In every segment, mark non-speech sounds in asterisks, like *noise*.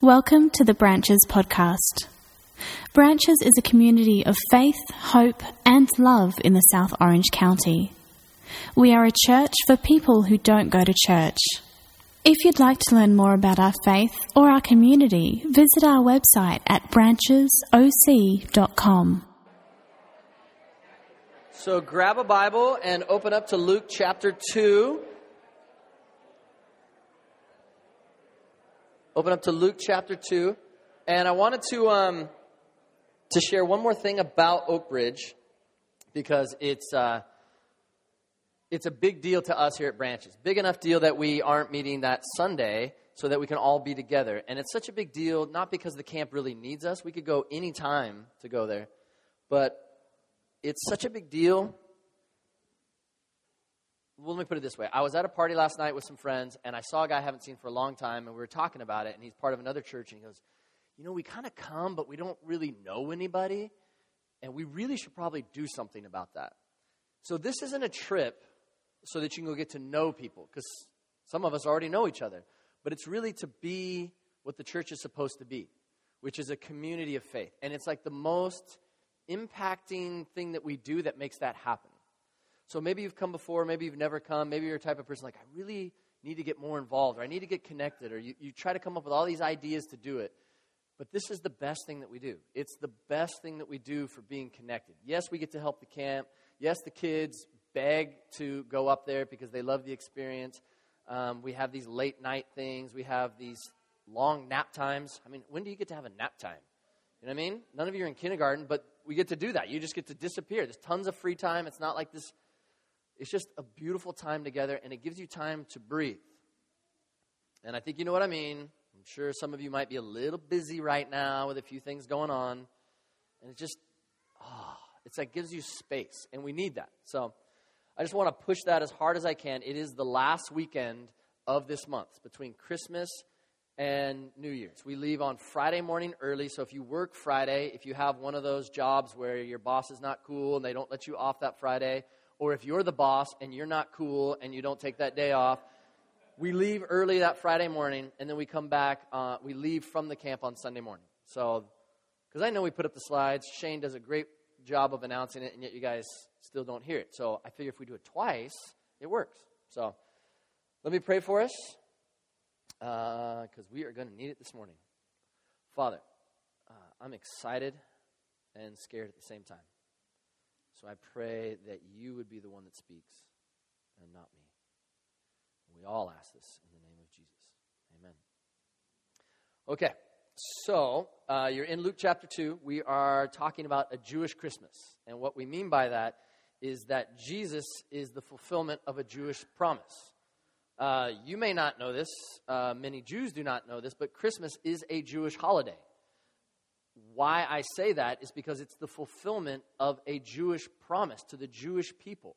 Welcome to the Branches podcast. Branches is a community of faith, hope, and love in the South Orange County. We are a church for people who don't go to church. If you'd like to learn more about our faith or our community, visit our website at branchesoc.com. So grab a Bible and open up to Luke chapter 2. Open up to Luke chapter 2. And I wanted to, um, to share one more thing about Oak Ridge because it's, uh, it's a big deal to us here at Branches. Big enough deal that we aren't meeting that Sunday so that we can all be together. And it's such a big deal, not because the camp really needs us. We could go any time to go there. But it's such a big deal well, let me put it this way. I was at a party last night with some friends, and I saw a guy I haven't seen for a long time, and we were talking about it, and he's part of another church, and he goes, You know, we kind of come, but we don't really know anybody, and we really should probably do something about that. So, this isn't a trip so that you can go get to know people, because some of us already know each other, but it's really to be what the church is supposed to be, which is a community of faith. And it's like the most impacting thing that we do that makes that happen. So maybe you've come before, maybe you've never come, maybe you're a type of person like, I really need to get more involved, or I need to get connected, or you, you try to come up with all these ideas to do it. But this is the best thing that we do. It's the best thing that we do for being connected. Yes, we get to help the camp. Yes, the kids beg to go up there because they love the experience. Um, we have these late night things. We have these long nap times. I mean, when do you get to have a nap time? You know what I mean? None of you are in kindergarten, but we get to do that. You just get to disappear. There's tons of free time. It's not like this it's just a beautiful time together, and it gives you time to breathe. And I think you know what I mean. I'm sure some of you might be a little busy right now with a few things going on. And it just, oh, it's like gives you space, and we need that. So I just want to push that as hard as I can. It is the last weekend of this month between Christmas and New Year's. We leave on Friday morning early, so if you work Friday, if you have one of those jobs where your boss is not cool and they don't let you off that Friday, or if you're the boss and you're not cool and you don't take that day off, we leave early that Friday morning and then we come back. Uh, we leave from the camp on Sunday morning. So, because I know we put up the slides, Shane does a great job of announcing it, and yet you guys still don't hear it. So I figure if we do it twice, it works. So let me pray for us because uh, we are going to need it this morning. Father, uh, I'm excited and scared at the same time. So I pray that you would be the one that speaks and not me. We all ask this in the name of Jesus. Amen. Okay, so uh, you're in Luke chapter 2. We are talking about a Jewish Christmas. And what we mean by that is that Jesus is the fulfillment of a Jewish promise. Uh, you may not know this, uh, many Jews do not know this, but Christmas is a Jewish holiday why I say that is because it's the fulfillment of a Jewish promise to the Jewish people.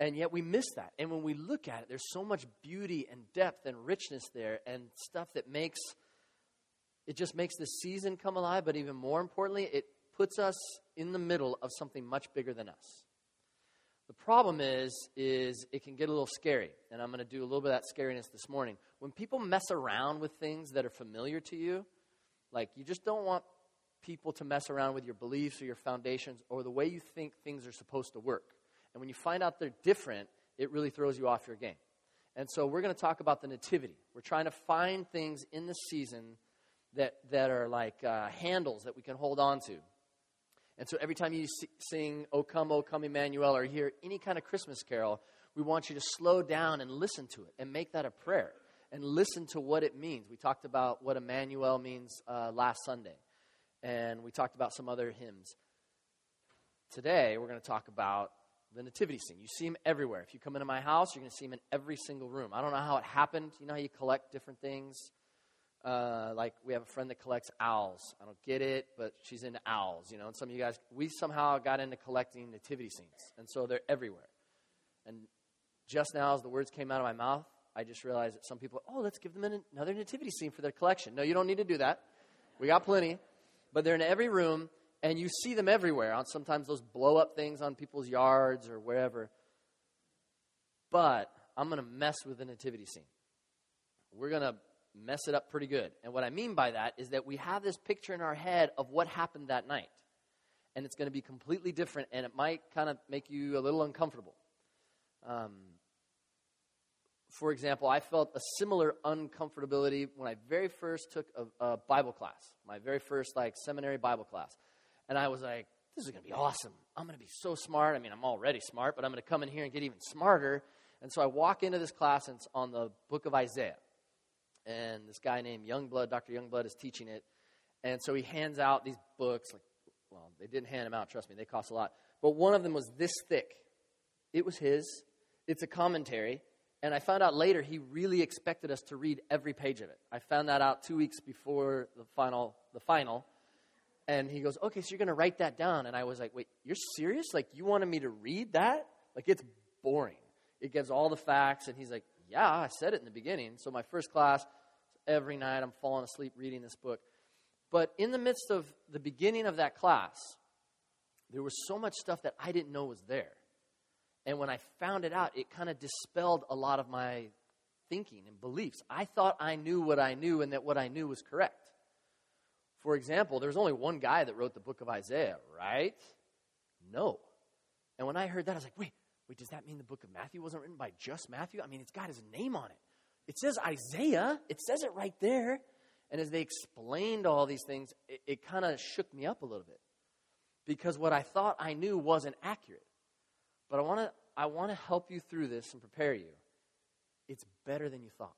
And yet we miss that. And when we look at it, there's so much beauty and depth and richness there and stuff that makes it just makes the season come alive, but even more importantly, it puts us in the middle of something much bigger than us. The problem is is it can get a little scary, and I'm going to do a little bit of that scariness this morning. When people mess around with things that are familiar to you, like, you just don't want people to mess around with your beliefs or your foundations or the way you think things are supposed to work. And when you find out they're different, it really throws you off your game. And so we're going to talk about the nativity. We're trying to find things in the season that, that are like uh, handles that we can hold on to. And so every time you sing O Come, O Come Emmanuel or hear any kind of Christmas carol, we want you to slow down and listen to it and make that a prayer and listen to what it means. We talked about what Emmanuel means uh, last Sunday, and we talked about some other hymns. Today, we're going to talk about the nativity scene. You see them everywhere. If you come into my house, you're going to see them in every single room. I don't know how it happened. You know how you collect different things? Uh, like we have a friend that collects owls. I don't get it, but she's into owls, you know. And some of you guys, we somehow got into collecting nativity scenes, and so they're everywhere. And just now, as the words came out of my mouth, I just realized that some people, oh, let's give them another nativity scene for their collection. No, you don't need to do that. We got plenty. But they're in every room, and you see them everywhere. On sometimes those blow up things on people's yards or wherever. But I'm going to mess with the nativity scene. We're going to mess it up pretty good. And what I mean by that is that we have this picture in our head of what happened that night. And it's going to be completely different, and it might kind of make you a little uncomfortable. Um, for example, I felt a similar uncomfortability when I very first took a, a Bible class, my very first like seminary Bible class. And I was like, this is going to be awesome. I'm going to be so smart. I mean, I'm already smart, but I'm going to come in here and get even smarter. And so I walk into this class, and it's on the book of Isaiah. And this guy named Youngblood, Dr. Youngblood, is teaching it. And so he hands out these books. Like, well, they didn't hand them out, trust me, they cost a lot. But one of them was this thick. It was his. It's a commentary. And I found out later he really expected us to read every page of it. I found that out two weeks before the final. The final and he goes, Okay, so you're going to write that down. And I was like, Wait, you're serious? Like, you wanted me to read that? Like, it's boring. It gives all the facts. And he's like, Yeah, I said it in the beginning. So, my first class, every night I'm falling asleep reading this book. But in the midst of the beginning of that class, there was so much stuff that I didn't know was there. And when I found it out, it kind of dispelled a lot of my thinking and beliefs. I thought I knew what I knew and that what I knew was correct. For example, there's only one guy that wrote the book of Isaiah, right? No. And when I heard that, I was like, wait, wait, does that mean the book of Matthew wasn't written by just Matthew? I mean, it's got his name on it. It says Isaiah, it says it right there. And as they explained all these things, it, it kind of shook me up a little bit because what I thought I knew wasn't accurate. But I want to I want to help you through this and prepare you. It's better than you thought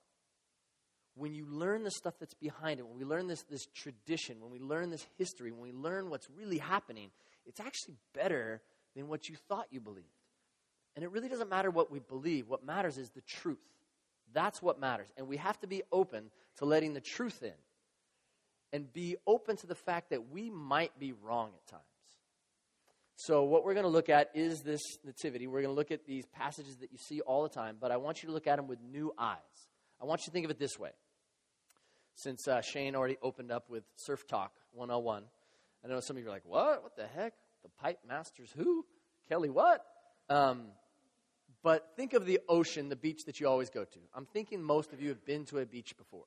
when you learn the stuff that's behind it, when we learn this, this tradition, when we learn this history, when we learn what's really happening, it's actually better than what you thought you believed. And it really doesn't matter what we believe. What matters is the truth. That's what matters. And we have to be open to letting the truth in and be open to the fact that we might be wrong at times. So, what we're going to look at is this nativity. We're going to look at these passages that you see all the time, but I want you to look at them with new eyes. I want you to think of it this way since uh, Shane already opened up with Surf Talk 101. I know some of you are like, what? What the heck? The Pipe Masters who? Kelly what? Um, but think of the ocean, the beach that you always go to. I'm thinking most of you have been to a beach before.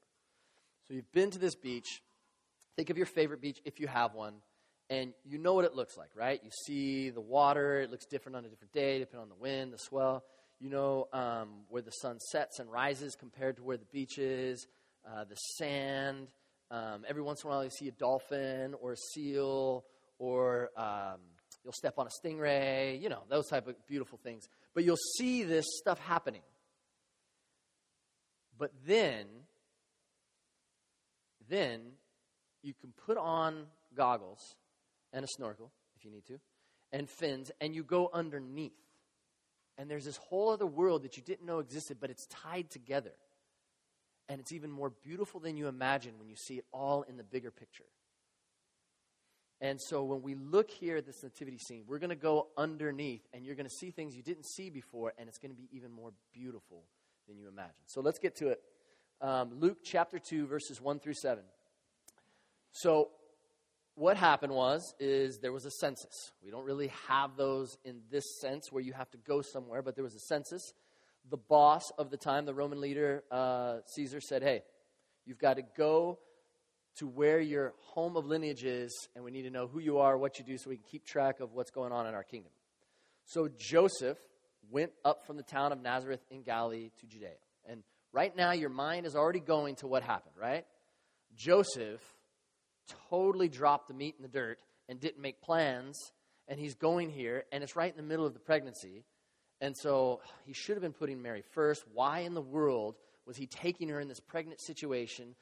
So you've been to this beach. Think of your favorite beach if you have one. And you know what it looks like, right? You see the water. It looks different on a different day, depending on the wind, the swell. You know um, where the sun sets and rises compared to where the beach is. Uh, the sand. Um, every once in a while, you see a dolphin or a seal, or um, you'll step on a stingray. You know those type of beautiful things. But you'll see this stuff happening. But then, then you can put on goggles and a snorkel if you need to, and fins, and you go underneath. And there's this whole other world that you didn't know existed, but it's tied together. And it's even more beautiful than you imagine when you see it all in the bigger picture. And so when we look here at this nativity scene, we're going to go underneath and you're going to see things you didn't see before, and it's going to be even more beautiful than you imagine. So let's get to it. Um, Luke chapter 2, verses 1 through 7. So what happened was is there was a census. We don't really have those in this sense where you have to go somewhere, but there was a census the boss of the time, the Roman leader, uh, Caesar, said, Hey, you've got to go to where your home of lineage is, and we need to know who you are, what you do, so we can keep track of what's going on in our kingdom. So Joseph went up from the town of Nazareth in Galilee to Judea. And right now, your mind is already going to what happened, right? Joseph totally dropped the meat in the dirt and didn't make plans, and he's going here, and it's right in the middle of the pregnancy. And so he should have been putting Mary first. Why in the world was he taking her in this pregnant situation?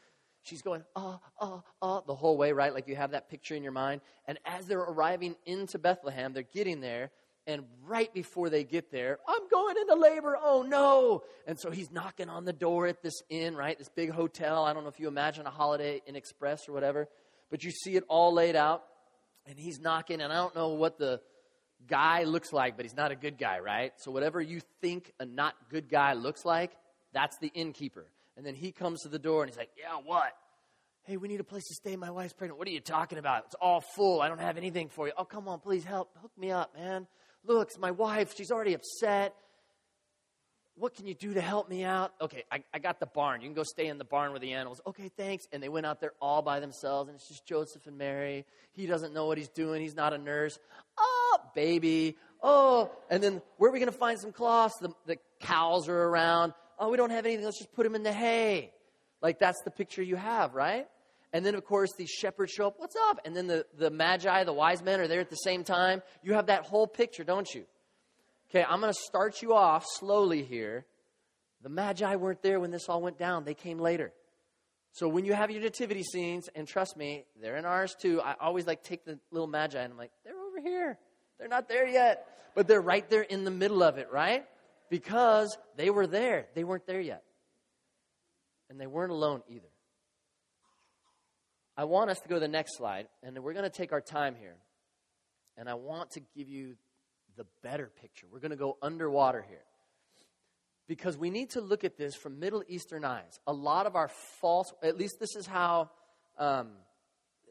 She's going, ah, ah, ah, the whole way, right? Like you have that picture in your mind. And as they're arriving into Bethlehem, they're getting there. And right before they get there, I'm going into labor. Oh no. And so he's knocking on the door at this inn, right? This big hotel. I don't know if you imagine a Holiday Inn Express or whatever, but you see it all laid out. And he's knocking, and I don't know what the guy looks like, but he's not a good guy, right? So whatever you think a not good guy looks like, that's the innkeeper. And then he comes to the door and he's like, Yeah, what? Hey, we need a place to stay. My wife's pregnant. What are you talking about? It's all full. I don't have anything for you. Oh, come on, please help. Hook me up, man. Look, it's my wife. She's already upset. What can you do to help me out? Okay, I, I got the barn. You can go stay in the barn with the animals. Okay, thanks. And they went out there all by themselves, and it's just Joseph and Mary. He doesn't know what he's doing. He's not a nurse. Oh, baby. Oh, and then where are we going to find some cloths? The, the cows are around. Oh, we don't have anything. Let's just put them in the hay. Like, that's the picture you have, right? And then, of course, these shepherds show up. What's up? And then the, the magi, the wise men, are there at the same time. You have that whole picture, don't you? Okay, I'm going to start you off slowly here. The Magi weren't there when this all went down, they came later. So when you have your nativity scenes, and trust me, they're in ours too, I always like take the little Magi and I'm like, they're over here. They're not there yet. But they're right there in the middle of it, right? Because they were there. They weren't there yet. And they weren't alone either. I want us to go to the next slide, and we're going to take our time here. And I want to give you the better picture. We're going to go underwater here. Because we need to look at this from Middle Eastern eyes. A lot of our false, at least this is how, um,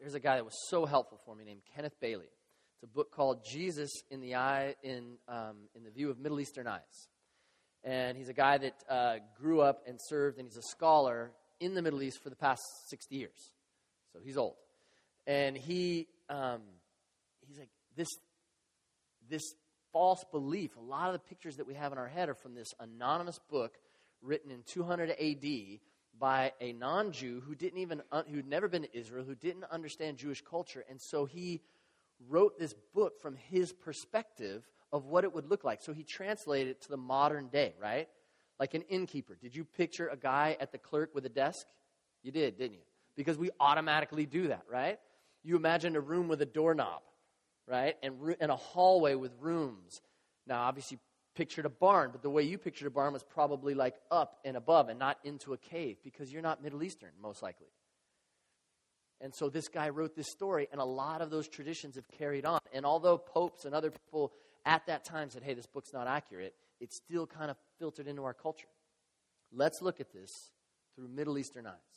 there's a guy that was so helpful for me named Kenneth Bailey. It's a book called Jesus in the Eye, in, um, in the View of Middle Eastern Eyes. And he's a guy that uh, grew up and served, and he's a scholar in the Middle East for the past 60 years. So he's old. And he, um, he's like, this, this false belief. A lot of the pictures that we have in our head are from this anonymous book written in 200 AD by a non-Jew who didn't even uh, who'd never been to Israel, who didn't understand Jewish culture, and so he wrote this book from his perspective of what it would look like. So he translated it to the modern day, right? Like an innkeeper. Did you picture a guy at the clerk with a desk? You did, didn't you? Because we automatically do that, right? You imagine a room with a doorknob right? And, and a hallway with rooms. Now, obviously, pictured a barn, but the way you pictured a barn was probably like up and above and not into a cave because you're not Middle Eastern, most likely. And so this guy wrote this story, and a lot of those traditions have carried on. And although popes and other people at that time said, hey, this book's not accurate, it still kind of filtered into our culture. Let's look at this through Middle Eastern eyes.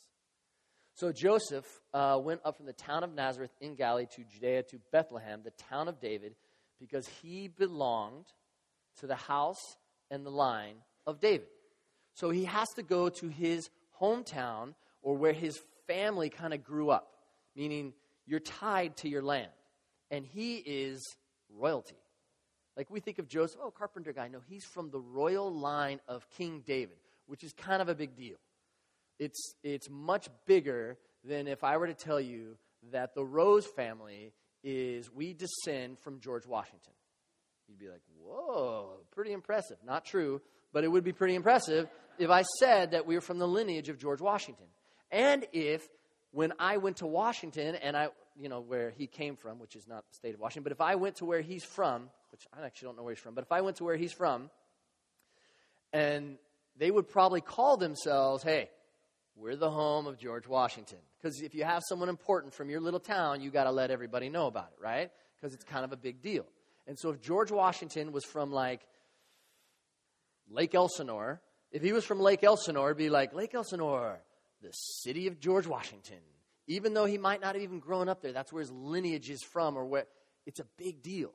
So Joseph uh, went up from the town of Nazareth in Galilee to Judea to Bethlehem, the town of David, because he belonged to the house and the line of David. So he has to go to his hometown or where his family kind of grew up, meaning you're tied to your land. And he is royalty. Like we think of Joseph, oh, carpenter guy. No, he's from the royal line of King David, which is kind of a big deal it's, it's much bigger than if I were to tell you that the Rose family is, we descend from George Washington. You'd be like, whoa, pretty impressive. Not true, but it would be pretty impressive if I said that we were from the lineage of George Washington. And if, when I went to Washington and I, you know, where he came from, which is not the state of Washington, but if I went to where he's from, which I actually don't know where he's from, but if I went to where he's from, and they would probably call themselves, hey, we're the home of George Washington. Because if you have someone important from your little town, you got to let everybody know about it, right? Because it's kind of a big deal. And so if George Washington was from like Lake Elsinore, if he was from Lake Elsinore, it'd be like Lake Elsinore, the city of George Washington. Even though he might not have even grown up there, that's where his lineage is from, or where it's a big deal.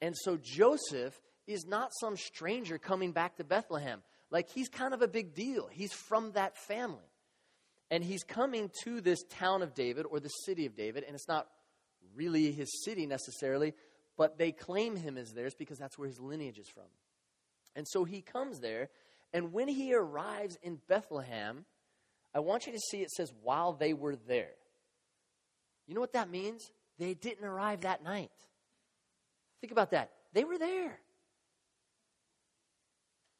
And so Joseph is not some stranger coming back to Bethlehem. Like he's kind of a big deal. He's from that family. And he's coming to this town of David or the city of David, and it's not really his city necessarily, but they claim him as theirs because that's where his lineage is from. And so he comes there, and when he arrives in Bethlehem, I want you to see it says, while they were there. You know what that means? They didn't arrive that night. Think about that. They were there.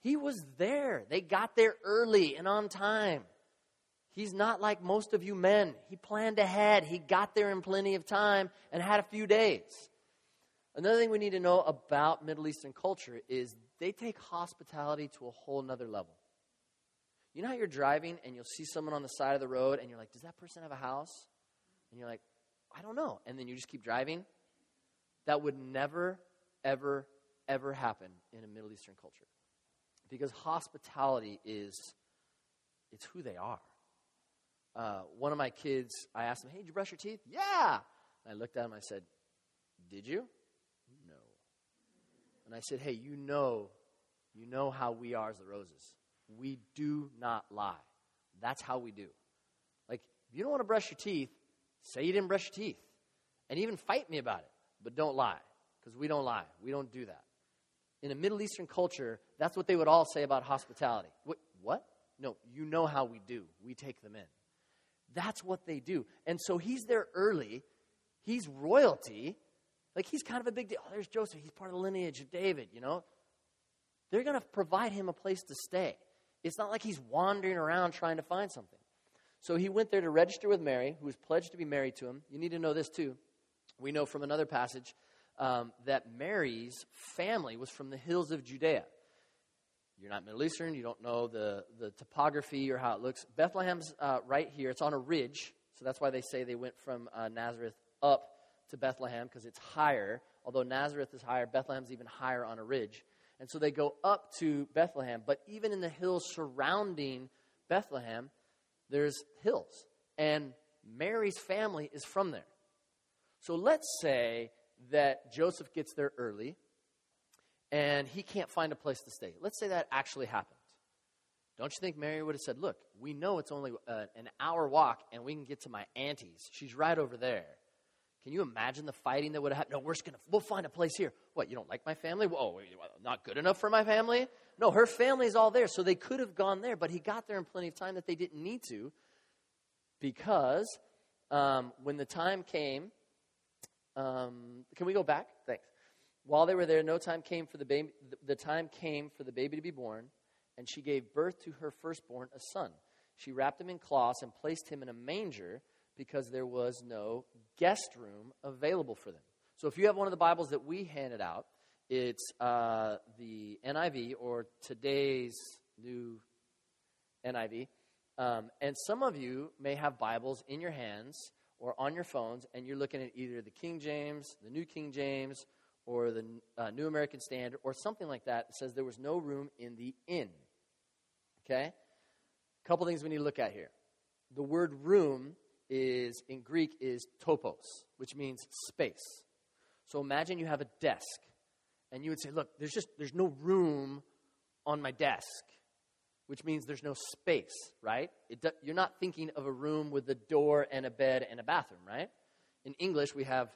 He was there. They got there early and on time. He's not like most of you men. He planned ahead. He got there in plenty of time and had a few days. Another thing we need to know about Middle Eastern culture is they take hospitality to a whole nother level. You know how you're driving and you'll see someone on the side of the road and you're like, does that person have a house? And you're like, I don't know. And then you just keep driving? That would never, ever, ever happen in a Middle Eastern culture. Because hospitality is, it's who they are uh, one of my kids, I asked him, Hey, did you brush your teeth? Yeah. And I looked at him I said, Did you? No. And I said, Hey, you know You know how we are as the roses. We do not lie. That's how we do. Like, if you don't want to brush your teeth, say you didn't brush your teeth. And even fight me about it. But don't lie, because we don't lie. We don't do that. In a Middle Eastern culture, that's what they would all say about hospitality. What? what? No, you know how we do. We take them in. That's what they do. And so he's there early. He's royalty. Like he's kind of a big deal. Oh, there's Joseph. He's part of the lineage of David, you know? They're going to provide him a place to stay. It's not like he's wandering around trying to find something. So he went there to register with Mary, who was pledged to be married to him. You need to know this too. We know from another passage um, that Mary's family was from the hills of Judea. You're not Middle Eastern, you don't know the, the topography or how it looks. Bethlehem's uh, right here, it's on a ridge, so that's why they say they went from uh, Nazareth up to Bethlehem, because it's higher. Although Nazareth is higher, Bethlehem's even higher on a ridge. And so they go up to Bethlehem, but even in the hills surrounding Bethlehem, there's hills. And Mary's family is from there. So let's say that Joseph gets there early and he can't find a place to stay. Let's say that actually happened. Don't you think Mary would have said, Look, we know it's only uh, an hour walk and we can get to my auntie's. She's right over there. Can you imagine the fighting that would have happened? No, we're just to, we'll find a place here. What, you don't like my family? Oh, not good enough for my family? No, her family's all there. So they could have gone there, but he got there in plenty of time that they didn't need to because um, when the time came, um, can we go back? Thanks. While they were there, no time came for the baby. The time came for the baby to be born, and she gave birth to her firstborn, a son. She wrapped him in cloths and placed him in a manger because there was no guest room available for them. So, if you have one of the Bibles that we handed out, it's uh, the NIV or today's new NIV. Um, and some of you may have Bibles in your hands or on your phones, and you're looking at either the King James, the New King James, or the uh, New American Standard, or something like that. It says there was no room in the inn. Okay? A couple things we need to look at here. The word room is in Greek is topos, which means space. So imagine you have a desk, and you would say, "Look, there's just there's no room on my desk," which means there's no space, right? You're not thinking of a room with a door and a bed and a bathroom, right? In English, we have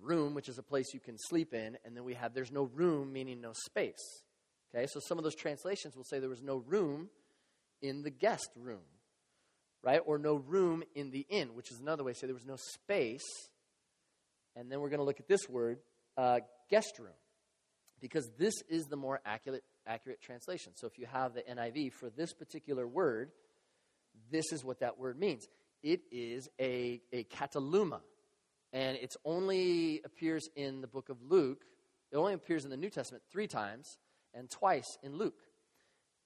room, which is a place you can sleep in, and then we have there's no room, meaning no space. Okay, so some of those translations will say there was no room in the guest room, right? Or no room in the inn, which is another way to say there was no space. And then we're going to look at this word, uh, guest room, because this is the more accurate, accurate translation. So if you have the NIV for this particular word, this is what that word means. It is a, a kataluma, and it only appears in the book of Luke. It only appears in the New Testament three times and twice in Luke.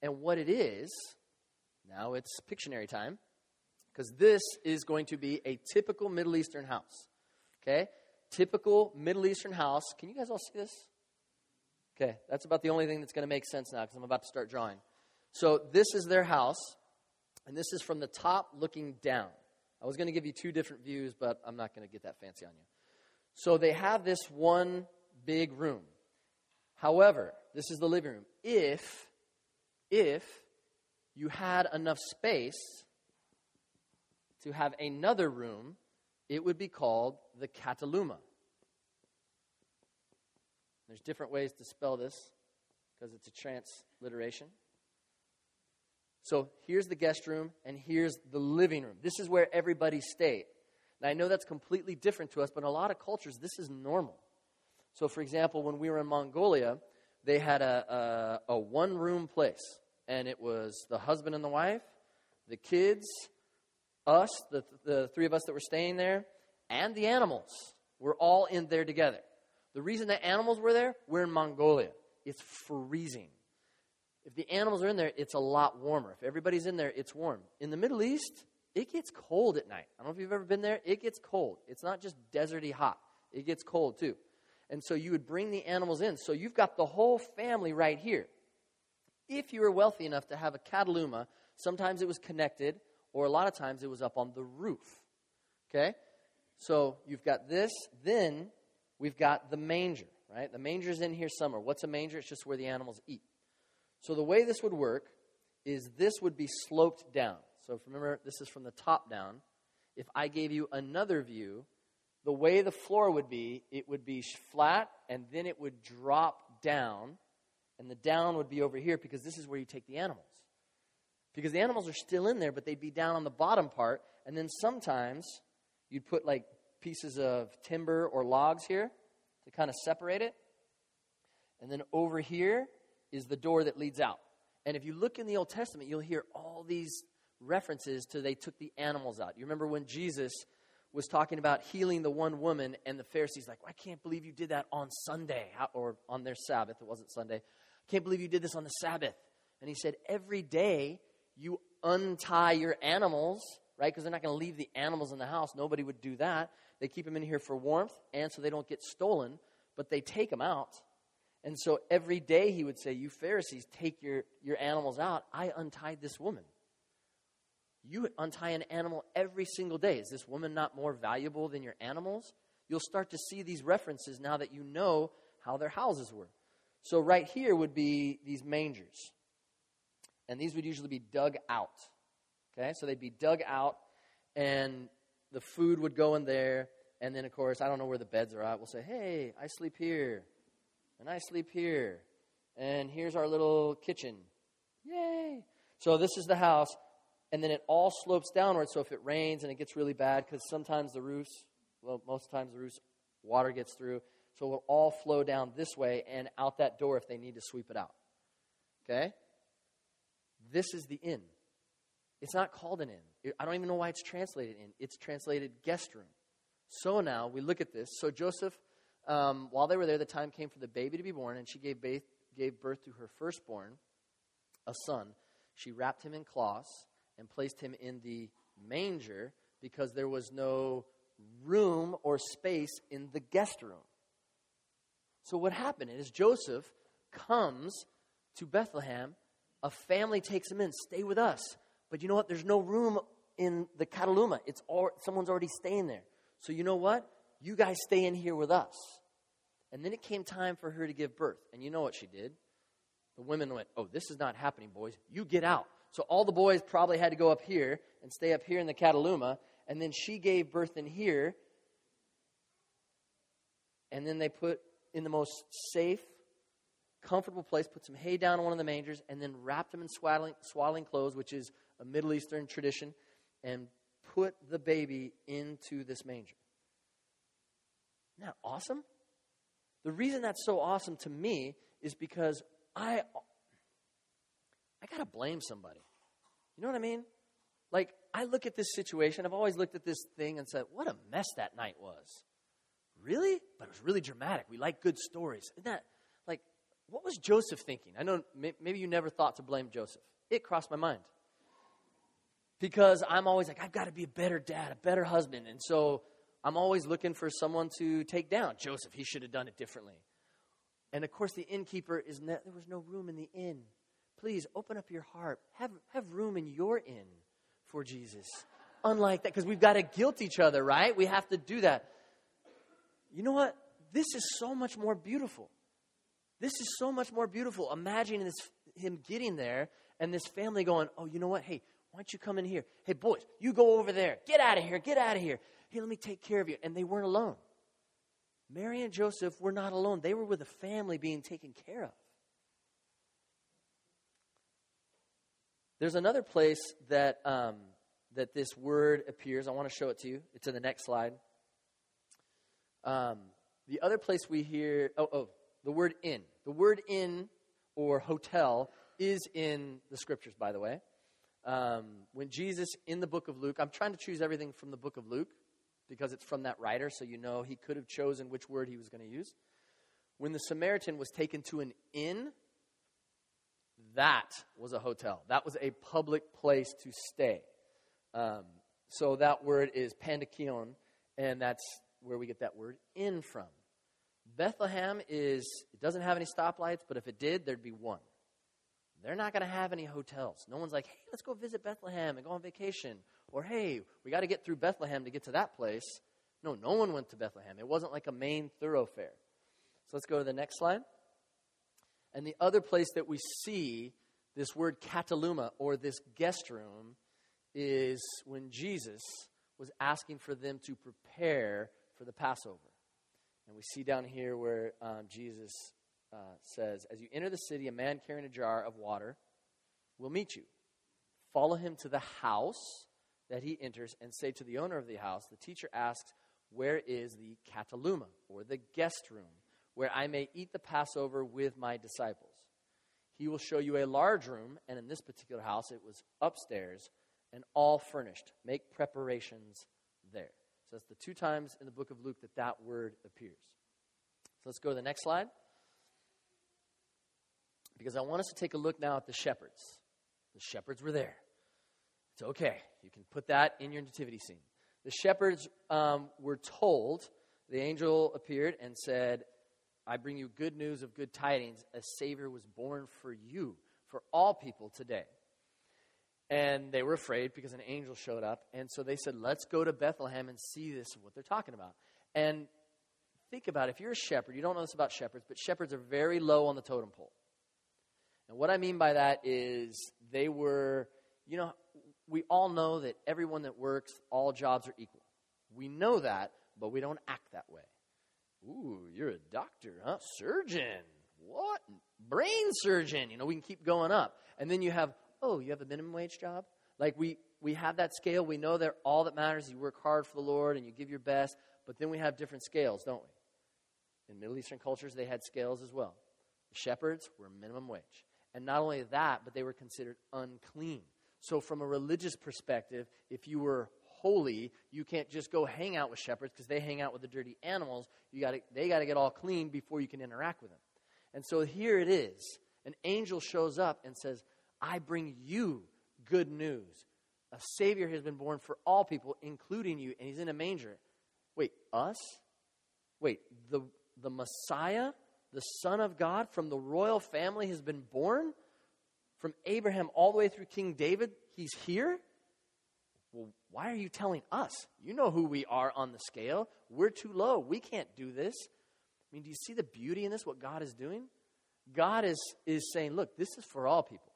And what it is, now it's Pictionary time, because this is going to be a typical Middle Eastern house. Okay? Typical Middle Eastern house. Can you guys all see this? Okay, that's about the only thing that's going to make sense now because I'm about to start drawing. So, this is their house, and this is from the top looking down. I was going to give you two different views, but I'm not going to get that fancy on you. So they have this one big room. However, this is the living room. If if you had enough space to have another room, it would be called the kataluma. There's different ways to spell this because it's a transliteration. So here's the guest room, and here's the living room. This is where everybody stayed. Now, I know that's completely different to us, but in a lot of cultures, this is normal. So, for example, when we were in Mongolia, they had a, a, a one room place, and it was the husband and the wife, the kids, us, the, the three of us that were staying there, and the animals were all in there together. The reason the animals were there, we're in Mongolia. It's freezing. If the animals are in there, it's a lot warmer. If everybody's in there, it's warm. In the Middle East, it gets cold at night. I don't know if you've ever been there. It gets cold. It's not just deserty hot, it gets cold too. And so you would bring the animals in. So you've got the whole family right here. If you were wealthy enough to have a kataluma, sometimes it was connected, or a lot of times it was up on the roof. Okay? So you've got this. Then we've got the manger, right? The manger's in here somewhere. What's a manger? It's just where the animals eat. So the way this would work is this would be sloped down. So if remember, this is from the top down. If I gave you another view, the way the floor would be, it would be flat and then it would drop down, and the down would be over here because this is where you take the animals. Because the animals are still in there, but they'd be down on the bottom part, and then sometimes you'd put like pieces of timber or logs here to kind of separate it. And then over here is the door that leads out. And if you look in the Old Testament, you'll hear all these references to they took the animals out. You remember when Jesus was talking about healing the one woman, and the Pharisees like, I can't believe you did that on Sunday or on their Sabbath. It wasn't Sunday. I can't believe you did this on the Sabbath. And he said, every day you untie your animals, right? Because they're not going to leave the animals in the house. Nobody would do that. They keep them in here for warmth and so they don't get stolen, but they take them out. And so every day he would say, You Pharisees, take your, your animals out. I untied this woman. You untie an animal every single day. Is this woman not more valuable than your animals? You'll start to see these references now that you know how their houses were. So, right here would be these mangers. And these would usually be dug out. Okay, so they'd be dug out, and the food would go in there. And then, of course, I don't know where the beds are at. We'll say, hey, I sleep here, and I sleep here. And here's our little kitchen. Yay! So, this is the house and then it all slopes downward. So if it rains and it gets really bad, because sometimes the roofs, well, most times the roofs, water gets through. So it will all flow down this way and out that door if they need to sweep it out. Okay? This is the inn. It's not called an inn. I don't even know why it's translated in. It's translated guest room. So now we look at this. So Joseph, um, while they were there, the time came for the baby to be born, and she gave, gave birth to her firstborn, a son. She wrapped him in cloths and placed him in the manger because there was no room or space in the guest room. So, what happened is Joseph comes to Bethlehem. A family takes him in, stay with us. But you know what? There's no room in the Kataluma. It's all, someone's already staying there. So, you know what? You guys stay in here with us. And then it came time for her to give birth. And you know what she did? The women went, Oh, this is not happening, boys. You get out. So all the boys probably had to go up here and stay up here in the Kataluma. And then she gave birth in here. And then they put in the most safe, comfortable place, put some hay down on one of the mangers, and then wrapped them in swaddling, swaddling clothes, which is a Middle Eastern tradition, and put the baby into this manger. Isn't that awesome? The reason that's so awesome to me is because I I got to blame somebody. You know what I mean? Like, I look at this situation, I've always looked at this thing and said, what a mess that night was. Really? But it was really dramatic. We like good stories. Isn't that, like, what was Joseph thinking? I know maybe you never thought to blame Joseph. It crossed my mind. Because I'm always like, I've got to be a better dad, a better husband. And so I'm always looking for someone to take down. Joseph, he should have done it differently. And of course, the innkeeper is, ne- there was no room in the inn please open up your heart. Have, have room in your inn for Jesus. Unlike that, because we've got to guilt each other, right? We have to do that. You know what? This is so much more beautiful. This is so much more beautiful. Imagine this, him getting there and this family going, oh, you know what? Hey, why don't you come in here? Hey, boys, you go over there. Get out of here. Get out of here. Let me take care of you. And they weren't alone. Mary and Joseph were not alone. They were with a family being taken care of. There's another place that, um, that this word appears. I want to show it to you. It's in the next slide. Um, the other place we hear, oh, oh, the word inn. The word inn or hotel is in the scriptures, by the way. Um, when Jesus in the book of Luke, I'm trying to choose everything from the book of Luke because it's from that writer, so you know he could have chosen which word he was going to use. When the Samaritan was taken to an inn, that was a hotel. That was a public place to stay. Um, so that word is pandakion, and that's where we get that word in from. Bethlehem is, it doesn't have any stoplights, but if it did, there'd be one. They're not going to have any hotels. No one's like, hey, let's go visit Bethlehem and go on vacation. Or, hey, we got to get through Bethlehem to get to that place. No, no one went to Bethlehem. It wasn't like a main thoroughfare. So let's go to the next slide. And the other place that we see this word kataluma or this guest room is when Jesus was asking for them to prepare for the Passover. And we see down here where um, Jesus uh, says, As you enter the city, a man carrying a jar of water will meet you. Follow him to the house that he enters and say to the owner of the house, The teacher asks, Where is the kataluma, or the guest room, where I may eat the Passover with my disciples? He will show you a large room, and in this particular house, it was upstairs and all furnished. Make preparations there. So that's the two times in the book of Luke that that word appears. So let's go to the next slide. Because I want us to take a look now at the shepherds. The shepherds were there. It's okay. You can put that in your nativity scene. The shepherds um, were told, the angel appeared and said, I bring you good news of good tidings. A Savior was born for you, for all people today. And they were afraid because an angel showed up. And so they said, Let's go to Bethlehem and see this, what they're talking about. And think about it. If you're a shepherd, you don't know this about shepherds, but shepherds are very low on the totem pole. And what I mean by that is they were, you know, we all know that everyone that works, all jobs are equal. We know that, but we don't act that way. Ooh, you're a doctor, huh? Surgeon. What? Brain surgeon. You know, we can keep going up. And then you have, oh, you have a minimum wage job? Like we, we have that scale. We know that all that matters is you work hard for the Lord and you give your best. But then we have different scales, don't we? In Middle Eastern cultures, they had scales as well. The shepherds were minimum wage. And not only that, but they were considered unclean. So, from a religious perspective, if you were holy, you can't just go hang out with shepherds because they hang out with the dirty animals. You gotta, they got to get all clean before you can interact with them. And so here it is. An angel shows up and says, I bring you good news. A Savior has been born for all people, including you, and he's in a manger. Wait, us? Wait, the, the Messiah, the Son of God from the royal family, has been born? From Abraham all the way through King David, he's here? Well, why are you telling us? You know who we are on the scale. We're too low. We can't do this. I mean, do you see the beauty in this, what God is doing? God is, is saying, look, this is for all people.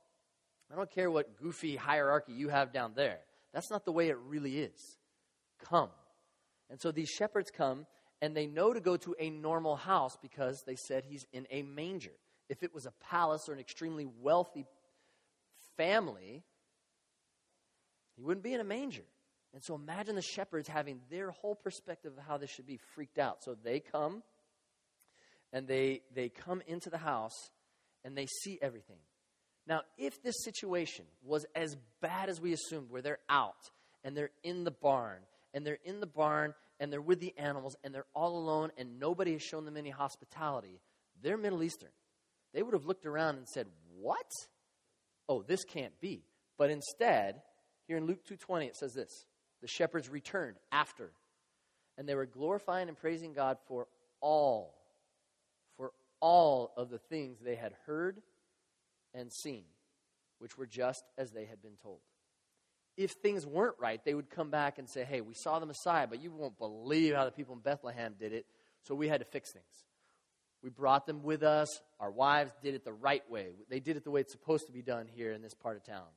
I don't care what goofy hierarchy you have down there. That's not the way it really is. Come. And so these shepherds come, and they know to go to a normal house because they said he's in a manger. If it was a palace or an extremely wealthy family, he wouldn't be in a manger. And so imagine the shepherds having their whole perspective of how this should be freaked out. So they come and they they come into the house and they see everything. Now, if this situation was as bad as we assumed, where they're out and they're in the barn and they're in the barn and they're with the animals and they're all alone and nobody has shown them any hospitality, they're Middle Eastern. They would have looked around and said, What? Oh, this can't be. But instead, here in Luke 2:20 it says this. The shepherds returned after and they were glorifying and praising God for all for all of the things they had heard and seen, which were just as they had been told. If things weren't right, they would come back and say, Hey, we saw the Messiah, but you won't believe how the people in Bethlehem did it, so we had to fix things. We brought them with us. Our wives did it the right way. They did it the way it's supposed to be done here in this part of town.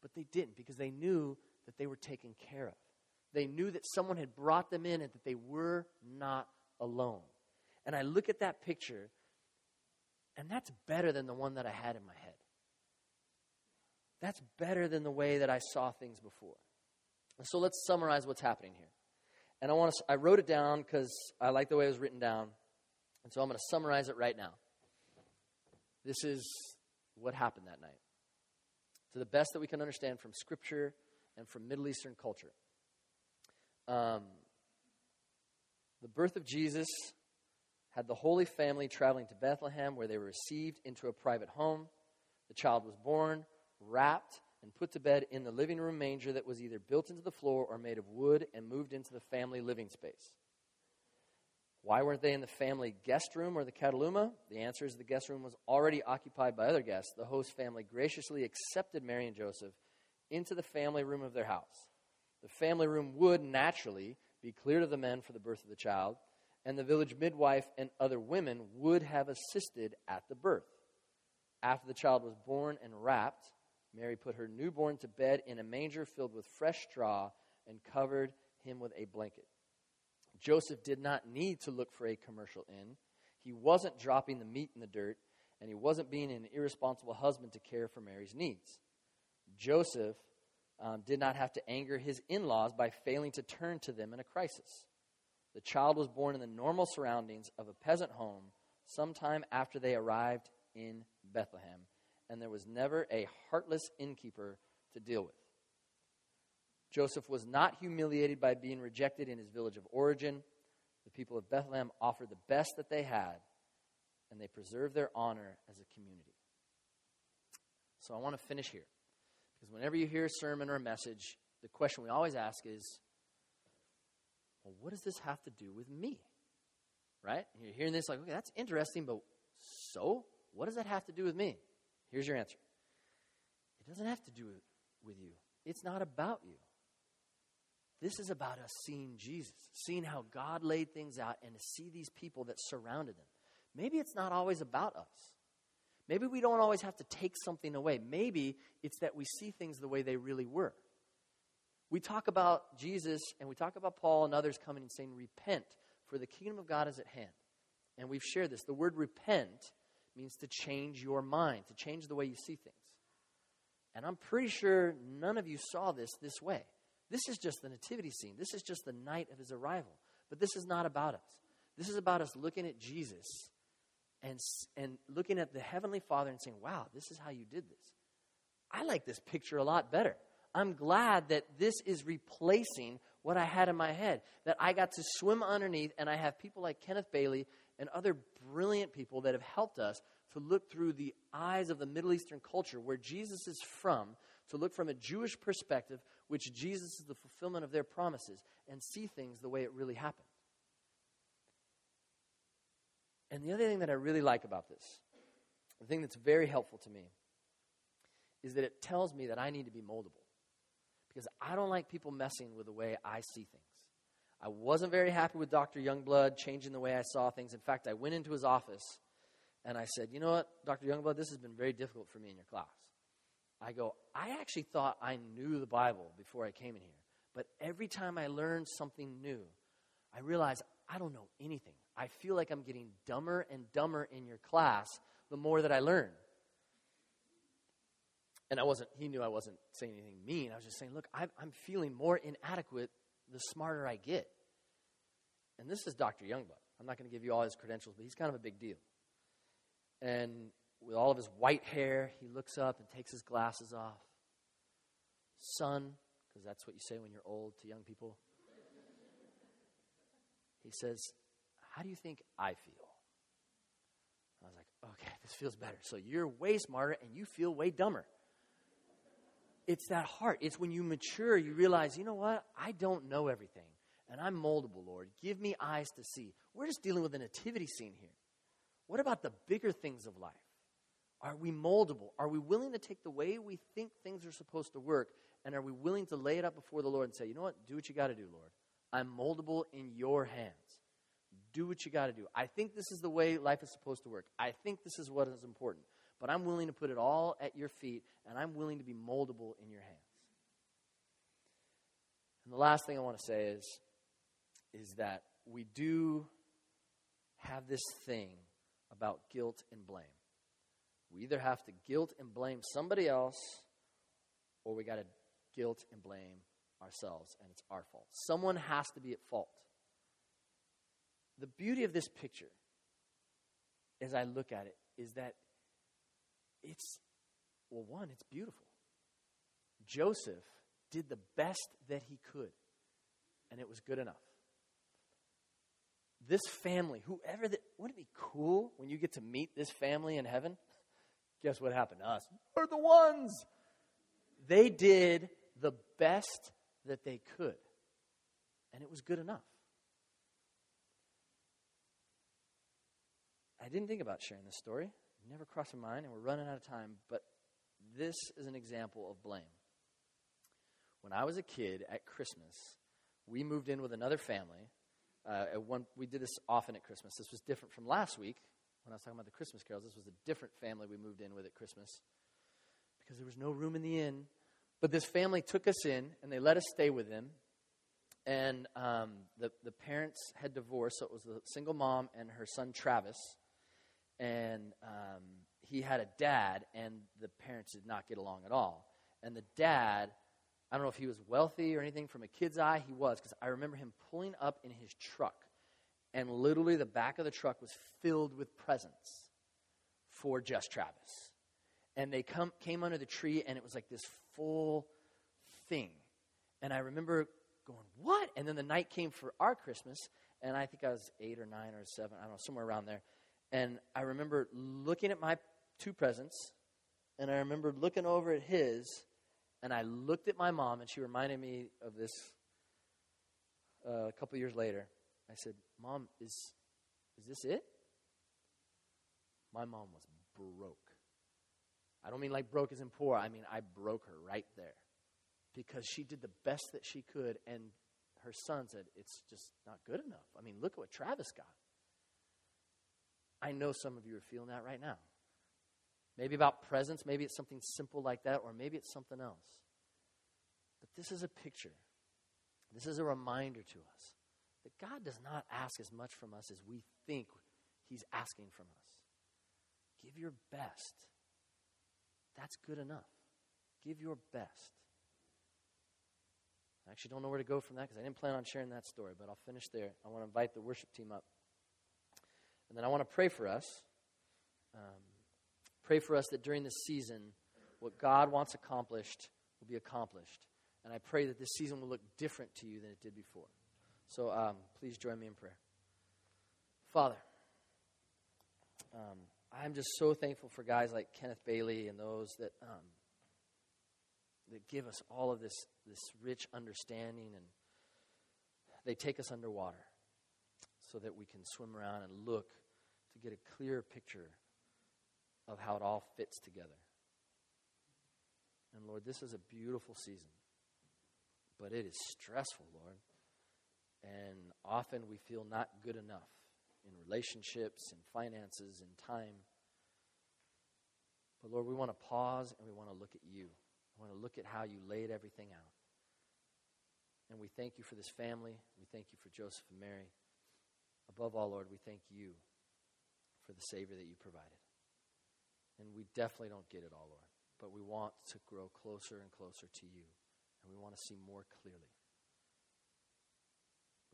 But they didn't because they knew that they were taken care of. They knew that someone had brought them in and that they were not alone. And I look at that picture, and that's better than the one that I had in my head. That's better than the way that I saw things before. And so let's summarize what's happening here. And I want to I wrote it down because I like the way it was written down. And so I'm going to summarize it right now. This is what happened that night. To the best that we can understand from Scripture and from Middle Eastern culture. Um, the birth of Jesus had the Holy Family traveling to Bethlehem, where they were received into a private home. The child was born, wrapped, and put to bed in the living room manger that was either built into the floor or made of wood and moved into the family living space. Why weren't they in the family guest room or the kataluma? The answer is the guest room was already occupied by other guests. The host family graciously accepted Mary and Joseph into the family room of their house. The family room would naturally be cleared of the men for the birth of the child, and the village midwife and other women would have assisted at the birth. After the child was born and wrapped, Mary put her newborn to bed in a manger filled with fresh straw and covered him with a blanket. Joseph did not need to look for a commercial inn. He wasn't dropping the meat in the dirt, and he wasn't being an irresponsible husband to care for Mary's needs. Joseph um, did not have to anger his in laws by failing to turn to them in a crisis. The child was born in the normal surroundings of a peasant home sometime after they arrived in Bethlehem, and there was never a heartless innkeeper to deal with. Joseph was not humiliated by being rejected in his village of origin. The people of Bethlehem offered the best that they had, and they preserved their honor as a community. So I want to finish here. Because whenever you hear a sermon or a message, the question we always ask is, well, what does this have to do with me? Right? And you're hearing this like, okay, that's interesting, but so? What does that have to do with me? Here's your answer it doesn't have to do with you, it's not about you. This is about us seeing Jesus, seeing how God laid things out, and to see these people that surrounded them. Maybe it's not always about us. Maybe we don't always have to take something away. Maybe it's that we see things the way they really were. We talk about Jesus and we talk about Paul and others coming and saying, Repent, for the kingdom of God is at hand. And we've shared this. The word repent means to change your mind, to change the way you see things. And I'm pretty sure none of you saw this this way. This is just the nativity scene. This is just the night of his arrival. But this is not about us. This is about us looking at Jesus and, and looking at the Heavenly Father and saying, wow, this is how you did this. I like this picture a lot better. I'm glad that this is replacing what I had in my head, that I got to swim underneath, and I have people like Kenneth Bailey and other brilliant people that have helped us to look through the eyes of the Middle Eastern culture where Jesus is from, to look from a Jewish perspective, which Jesus is the fulfillment of their promises, and see things the way it really happened. And the other thing that I really like about this, the thing that's very helpful to me, is that it tells me that I need to be moldable. Because I don't like people messing with the way I see things. I wasn't very happy with Dr. Youngblood changing the way I saw things. In fact, I went into his office and I said, You know what, Dr. Youngblood, this has been very difficult for me in your class. I go, I actually thought I knew the Bible before I came in here. But every time I learn something new, I realize I don't know anything. I feel like I'm getting dumber and dumber in your class the more that I learn. And I wasn't, he knew I wasn't saying anything mean. I was just saying, look, I'm, I'm feeling more inadequate the smarter I get. And this is Dr. Youngblood. I'm not going to give you all his credentials, but he's kind of a big deal. And with all of his white hair, he looks up and takes his glasses off. Son, because that's what you say when you're old to young people. He says, How do you think I feel? I was like, Okay, this feels better. So you're way smarter and you feel way dumber. It's that heart. It's when you mature, you realize, you know what? I don't know everything. And I'm moldable, Lord. Give me eyes to see. We're just dealing with a nativity scene here. What about the bigger things of life? Are we moldable? Are we willing to take the way we think things are supposed to work and are we willing to lay it up before the Lord and say, you know what? Do what you got to do, Lord. I'm moldable in your hands. Do what you got to do. I think this is the way life is supposed to work. I think this is what is important. But I'm willing to put it all at your feet and I'm willing to be moldable in your hands. And the last thing I want to say is, is that we do have this thing about guilt and blame. We either have to guilt and blame somebody else, or we got to guilt and blame ourselves, and it's our fault. Someone has to be at fault. The beauty of this picture, as I look at it, is that it's, well, one, it's beautiful. Joseph did the best that he could, and it was good enough this family, whoever that, wouldn't it be cool when you get to meet this family in heaven? *laughs* Guess what happened to us? We're the ones. They did the best that they could, and it was good enough. I didn't think about sharing this story. It never crossed my mind, and we're running out of time, but this is an example of blame. When I was a kid at Christmas, we moved in with another family uh, one, we did this often at Christmas. This was different from last week when I was talking about the Christmas carols, this was a different family we moved in with at Christmas because there was no room in the inn. But this family took us in and they let us stay with them. And um, the, the parents had divorced, so it was a single mom and her son Travis. And um, he had a dad, and the parents did not get along at all. And the dad, I don't know if he was wealthy or anything from a kid's eye, he was, because I remember him pulling up in his truck, and literally the back of the truck was filled with presents for just Travis. And they come, came under the tree, and it was like this full thing. And I remember going, What? And then the night came for our Christmas, and I think I was eight or nine or seven, I don't know, somewhere around there. And I remember looking at my two presents, and I remember looking over at his, and I looked at my mom, and she reminded me of this uh, a couple years later. I said, Mom, is, is this it? My mom was broke. I don't mean like broke as in poor, I mean I broke her right there because she did the best that she could, and her son said, It's just not good enough. I mean, look at what Travis got. I know some of you are feeling that right now. Maybe about presents, maybe it's something simple like that, or maybe it's something else. But this is a picture. This is a reminder to us that God does not ask as much from us as we think He's asking from us. Give your best. That's good enough. Give your best. I actually don't know where to go from that because I didn't plan on sharing that story, but I'll finish there. I want to invite the worship team up. And then I want to pray for us. Um, pray for us that during this season, what God wants accomplished will be accomplished. And I pray that this season will look different to you than it did before. So um, please join me in prayer. Father, um, I'm just so thankful for guys like Kenneth Bailey and those that um, that give us all of this this rich understanding, and they take us underwater so that we can swim around and look to get a clear picture of how it all fits together. And Lord, this is a beautiful season, but it is stressful, Lord. And often we feel not good enough in relationships in finances in time. But Lord, we want to pause and we want to look at you. We want to look at how you laid everything out. And we thank you for this family. We thank you for Joseph and Mary. Above all, Lord, we thank you for the Savior that you provided. And we definitely don't get it all, Lord, but we want to grow closer and closer to you, and we want to see more clearly.